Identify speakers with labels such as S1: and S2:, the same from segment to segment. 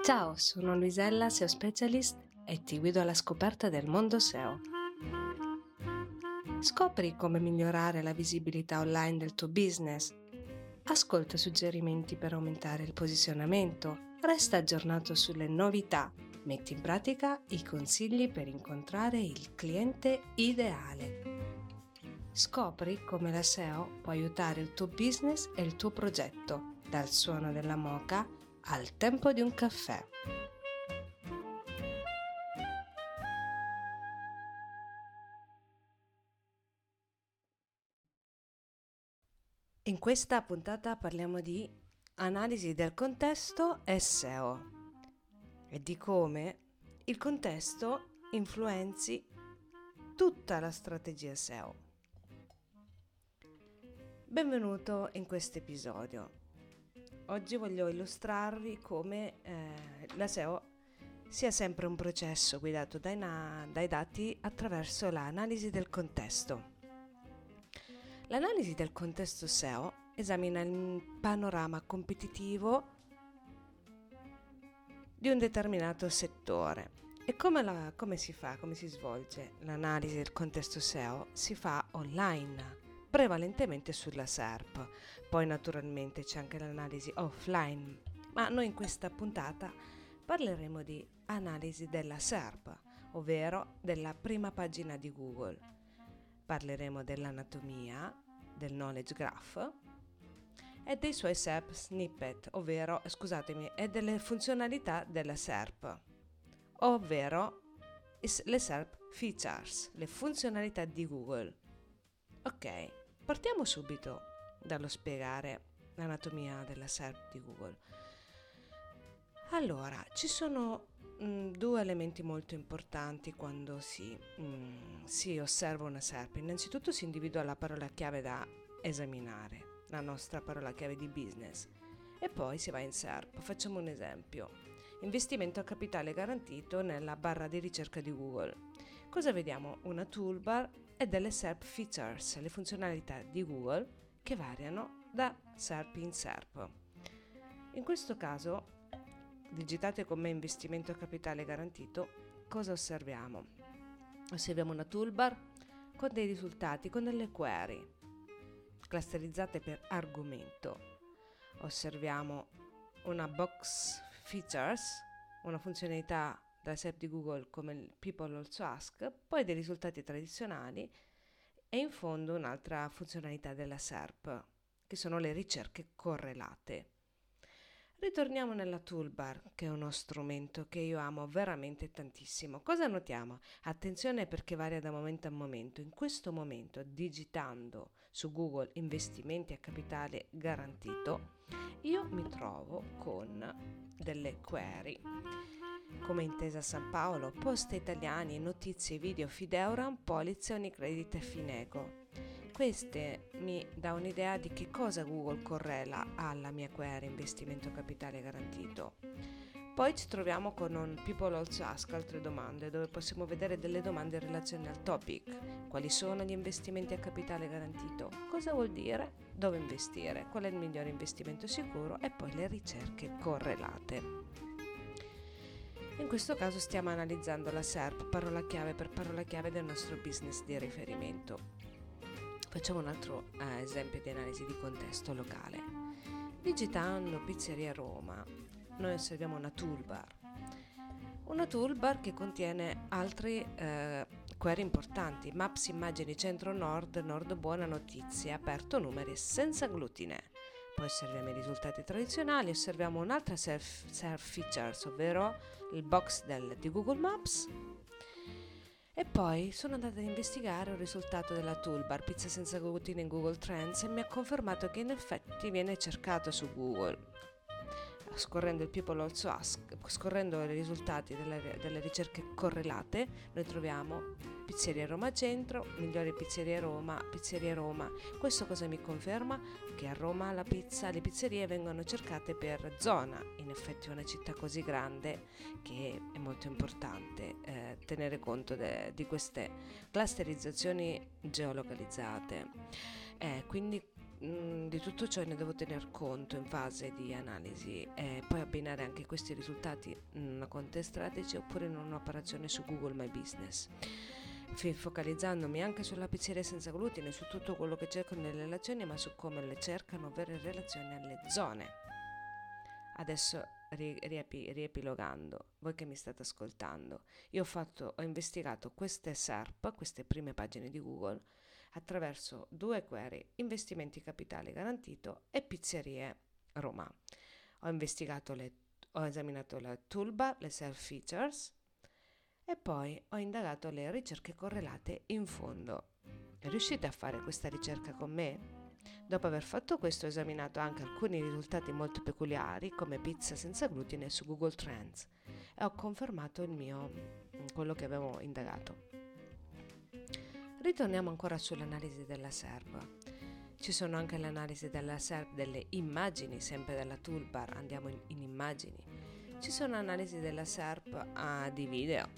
S1: Ciao, sono Luisella, SEO Specialist e ti guido alla scoperta del mondo SEO. Scopri come migliorare la visibilità online del tuo business. Ascolta suggerimenti per aumentare il posizionamento. Resta aggiornato sulle novità. Metti in pratica i consigli per incontrare il cliente ideale. Scopri come la SEO può aiutare il tuo business e il tuo progetto, dal suono della moca al tempo di un caffè. In questa puntata parliamo di analisi del contesto e SEO e di come il contesto influenzi tutta la strategia SEO. Benvenuto in questo episodio. Oggi voglio illustrarvi come eh, la SEO sia sempre un processo guidato dai, na- dai dati attraverso l'analisi del contesto. L'analisi del contesto SEO esamina il panorama competitivo di un determinato settore. E come, la, come si fa, come si svolge l'analisi del contesto SEO? Si fa online prevalentemente sulla SERP. Poi naturalmente c'è anche l'analisi offline, ma noi in questa puntata parleremo di analisi della SERP, ovvero della prima pagina di Google. Parleremo dell'anatomia, del knowledge graph e dei suoi SERP snippet, ovvero, scusatemi, e delle funzionalità della SERP, ovvero le SERP features, le funzionalità di Google. Ok, Partiamo subito dallo spiegare l'anatomia della SERP di Google. Allora, ci sono mh, mm, due elementi molto importanti quando si, mh, mm, si osserva una SERP. Innanzitutto si individua la parola chiave da esaminare, la nostra parola chiave di business, e poi si va in SERP. Facciamo un esempio. Investimento a capitale garantito nella barra di ricerca di Google. Cosa vediamo? Una toolbar e delle SERP features, le funzionalità di Google che variano da SERP in SERP. In questo caso, digitate con me investimento capitale garantito, cosa osserviamo? Osserviamo una toolbar con dei risultati, con delle query clusterizzate per argomento. Osserviamo una box features, una funzionalità dal SEP di Google come il People Also Ask, poi dei risultati tradizionali e in fondo un'altra funzionalità della SERP, che sono le ricerche correlate. Ritorniamo nella toolbar, che è uno strumento che io amo veramente tantissimo. Cosa notiamo? Attenzione perché varia da momento a momento. In questo momento, digitando su Google investimenti a capitale garantito, io mi trovo con delle query come Intesa San Paolo, Poste Italiani, Notizie, Video, Fideuram, Polizia, Unicredit e Fineco. Queste mi dà un'idea di che cosa Google correla alla mia query investimento capitale garantito. Poi ci troviamo con un People Also Ask altre domande, dove possiamo vedere delle domande in relazione al topic. Quali sono gli investimenti a capitale garantito? Cosa vuol dire? Dove investire? Qual è il migliore investimento sicuro? E poi le ricerche correlate. In questo caso stiamo analizzando la SERP parola chiave per parola chiave del nostro business di riferimento. Facciamo un altro eh, esempio di analisi di contesto locale. Digitando Pizzeria Roma, noi osserviamo una toolbar. Una toolbar che contiene altri eh, query importanti, maps immagini centro-nord, nord buona notizia, aperto numeri senza glutine. Poi osserviamo i risultati tradizionali, osserviamo un'altra self, self features, ovvero il box del, di Google Maps. E poi sono andata ad investigare un risultato della toolbar pizza senza glutine in Google Trends e mi ha confermato che in effetti viene cercato su Google scorrendo il People Also Ask, scorrendo i risultati delle, delle, ricerche correlate, noi troviamo Pizzeria Roma Centro, migliori pizzerie Roma, Pizzeria Roma. Questo cosa mi conferma? Che a Roma la pizza, le pizzerie vengono cercate per zona. In effetti una città così grande che è molto importante eh, tenere conto de, di queste clusterizzazioni geolocalizzate. Eh, quindi di tutto ciò ne devo tener conto in fase di analisi e poi abbinare anche questi risultati in una content strategy oppure in un'operazione su Google My Business focalizzandomi anche sulla pizzeria senza glutine, su tutto quello che cerco nelle relazioni, ma su come le cercano vere relazioni alle zone. Adesso riepi, riepilogando, voi che mi state ascoltando, io ho, fatto, ho investigato queste SERP, queste prime pagine di Google, attraverso due query, investimenti capitale garantito e pizzerie Roma. Ho investigato le, ho esaminato la toolbar, le self features e poi ho indagato le ricerche correlate in fondo. Riuscite a fare questa ricerca con me? Dopo aver fatto questo ho esaminato anche alcuni risultati molto peculiari come pizza senza glutine su Google Trends e ho confermato mio, mm, quello che avevo indagato. Ritorniamo ancora sull'analisi della SERP. Ci sono anche l'analisi della SERP delle immagini, sempre dalla toolbar, andiamo in, in immagini. Ci sono analisi della SERP ah, di video,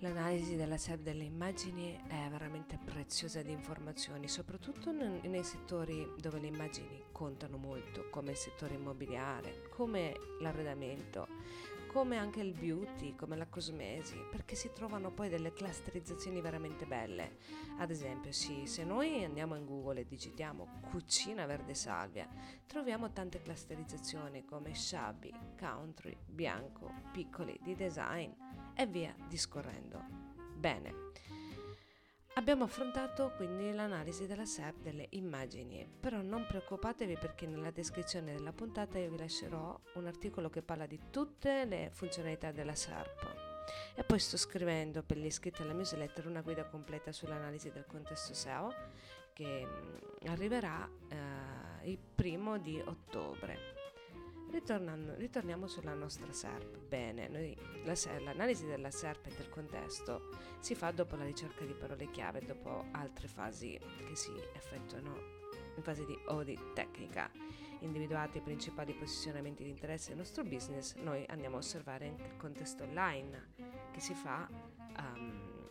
S1: L'analisi della SEP delle immagini è veramente preziosa di informazioni, soprattutto nei settori dove le immagini contano molto, come il settore immobiliare, come l'arredamento, come anche il beauty, come la cosmesi, perché si trovano poi delle clusterizzazioni veramente belle. Ad esempio, sì, se noi andiamo in Google e digitiamo cucina verde salvia, troviamo tante clusterizzazioni come shabby, country, bianco, piccoli, di design e via discorrendo. Bene. Abbiamo affrontato quindi l'analisi della SERP delle immagini, però non preoccupatevi perché nella descrizione della puntata io vi lascerò un articolo che parla di tutte le funzionalità della SERP. E poi sto scrivendo per gli iscritti alla newsletter una guida completa sull'analisi del contesto SEO che mm, arriverà eh, il primo di ottobre. Ritorniamo sulla nostra SERP. Bene, noi, la, l'analisi della SERP e del contesto si fa dopo la ricerca di parole chiave, dopo altre fasi che si effettuano in fase di audit tecnica. Individuati i principali posizionamenti di interesse del nostro business, noi andiamo a osservare anche il contesto online che si fa um,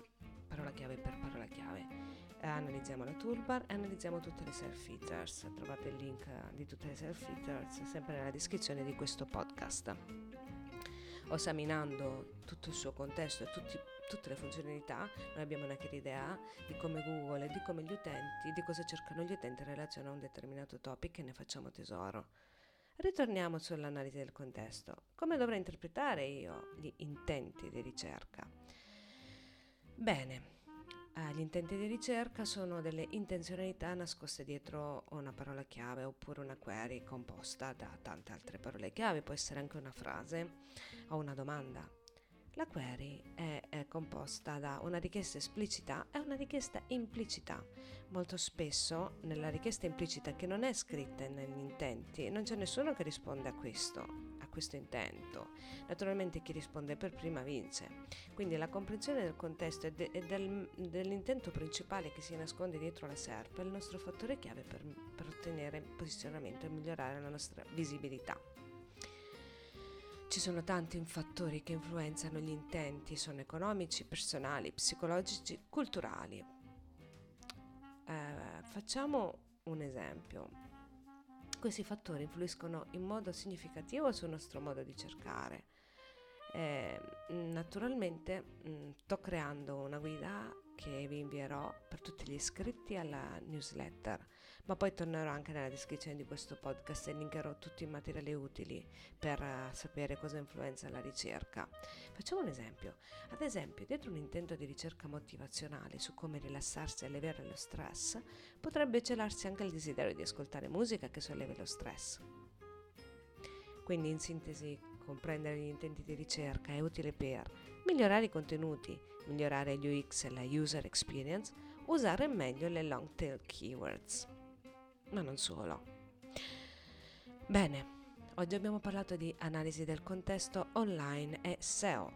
S1: parola chiave per parola chiave analizziamo la toolbar e analizziamo tutte le self features. Trovate il link di tutte le self features sempre nella descrizione di questo podcast. Esaminando tutto il suo contesto e tutti, tutte le funzionalità, noi abbiamo una chiara idea di come Google e di come gli utenti, di cosa cercano gli utenti in relazione a un determinato topic e ne facciamo tesoro. Ritorniamo sull'analisi del contesto. Come dovrei interpretare io gli intenti di ricerca? Bene, eh, gli intenti di ricerca sono delle intenzionalità nascoste dietro una parola chiave oppure una query composta da tante altre parole chiave, può essere anche una frase o una domanda. La query è, è, composta da una richiesta esplicita e una richiesta implicita. Molto spesso nella richiesta implicita che non è scritta negli intenti non c'è nessuno che risponde a questo, questo intento. Naturalmente chi risponde per prima vince. Quindi la comprensione del contesto e, de, e del, dell'intento principale che si nasconde dietro la SERP è il nostro fattore chiave per, per ottenere posizionamento e migliorare la nostra visibilità. Ci sono tanti fattori che influenzano gli intenti, sono economici, personali, psicologici, culturali. Eh, facciamo un esempio. Questi fattori influiscono in modo significativo sul nostro modo di cercare. Eh, naturalmente mh, mm, sto creando una guida che vi invierò per tutti gli iscritti alla newsletter, ma poi tornerò anche nella descrizione di questo podcast e linkerò tutti i materiali utili per uh, sapere cosa influenza la ricerca. Facciamo un esempio. Ad esempio, dietro un intento di ricerca motivazionale su come rilassarsi e alleviare lo stress, potrebbe celarsi anche il desiderio di ascoltare musica che sollevi lo stress. Quindi, in sintesi, comprendere gli intenti di ricerca è utile per migliorare i contenuti, migliorare gli UX e la user experience, usare meglio le long tail keywords. Ma non solo. Bene, oggi abbiamo parlato di analisi del contesto online e SEO.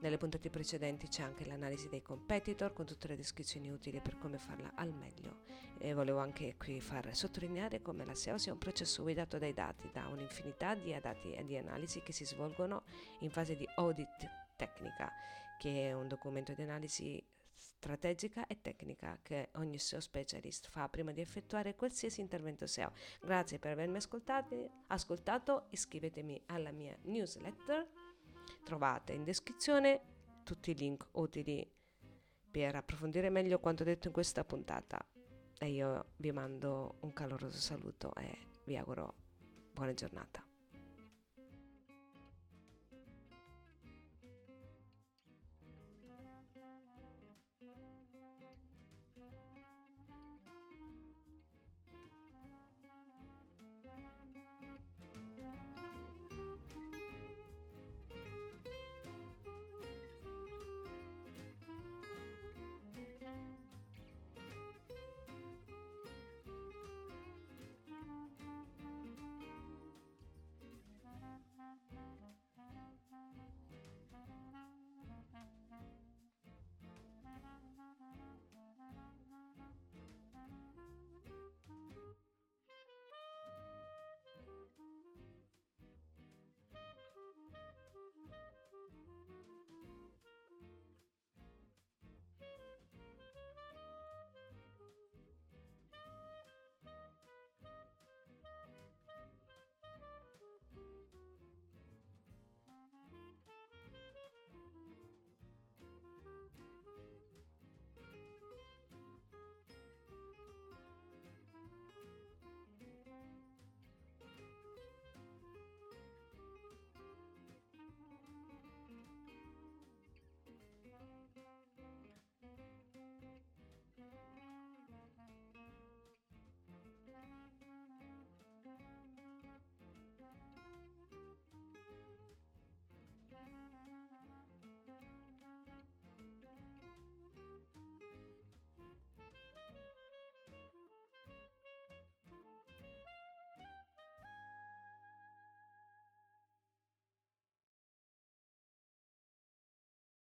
S1: Nelle puntate precedenti c'è anche l'analisi dei competitor con tutte le descrizioni utili per come farla al meglio. E volevo anche qui far sottolineare come la SEO sia un processo guidato dai dati, da un'infinità di dati e di analisi che si svolgono in fase di audit tecnica, che è un documento di analisi strategica e tecnica che ogni SEO specialist fa prima di effettuare qualsiasi intervento SEO. Grazie per avermi ascoltato, iscrivetemi alla mia newsletter, trovate in descrizione tutti i link utili per approfondire meglio quanto detto in questa puntata. E io vi mando un caloroso saluto e vi auguro buona giornata.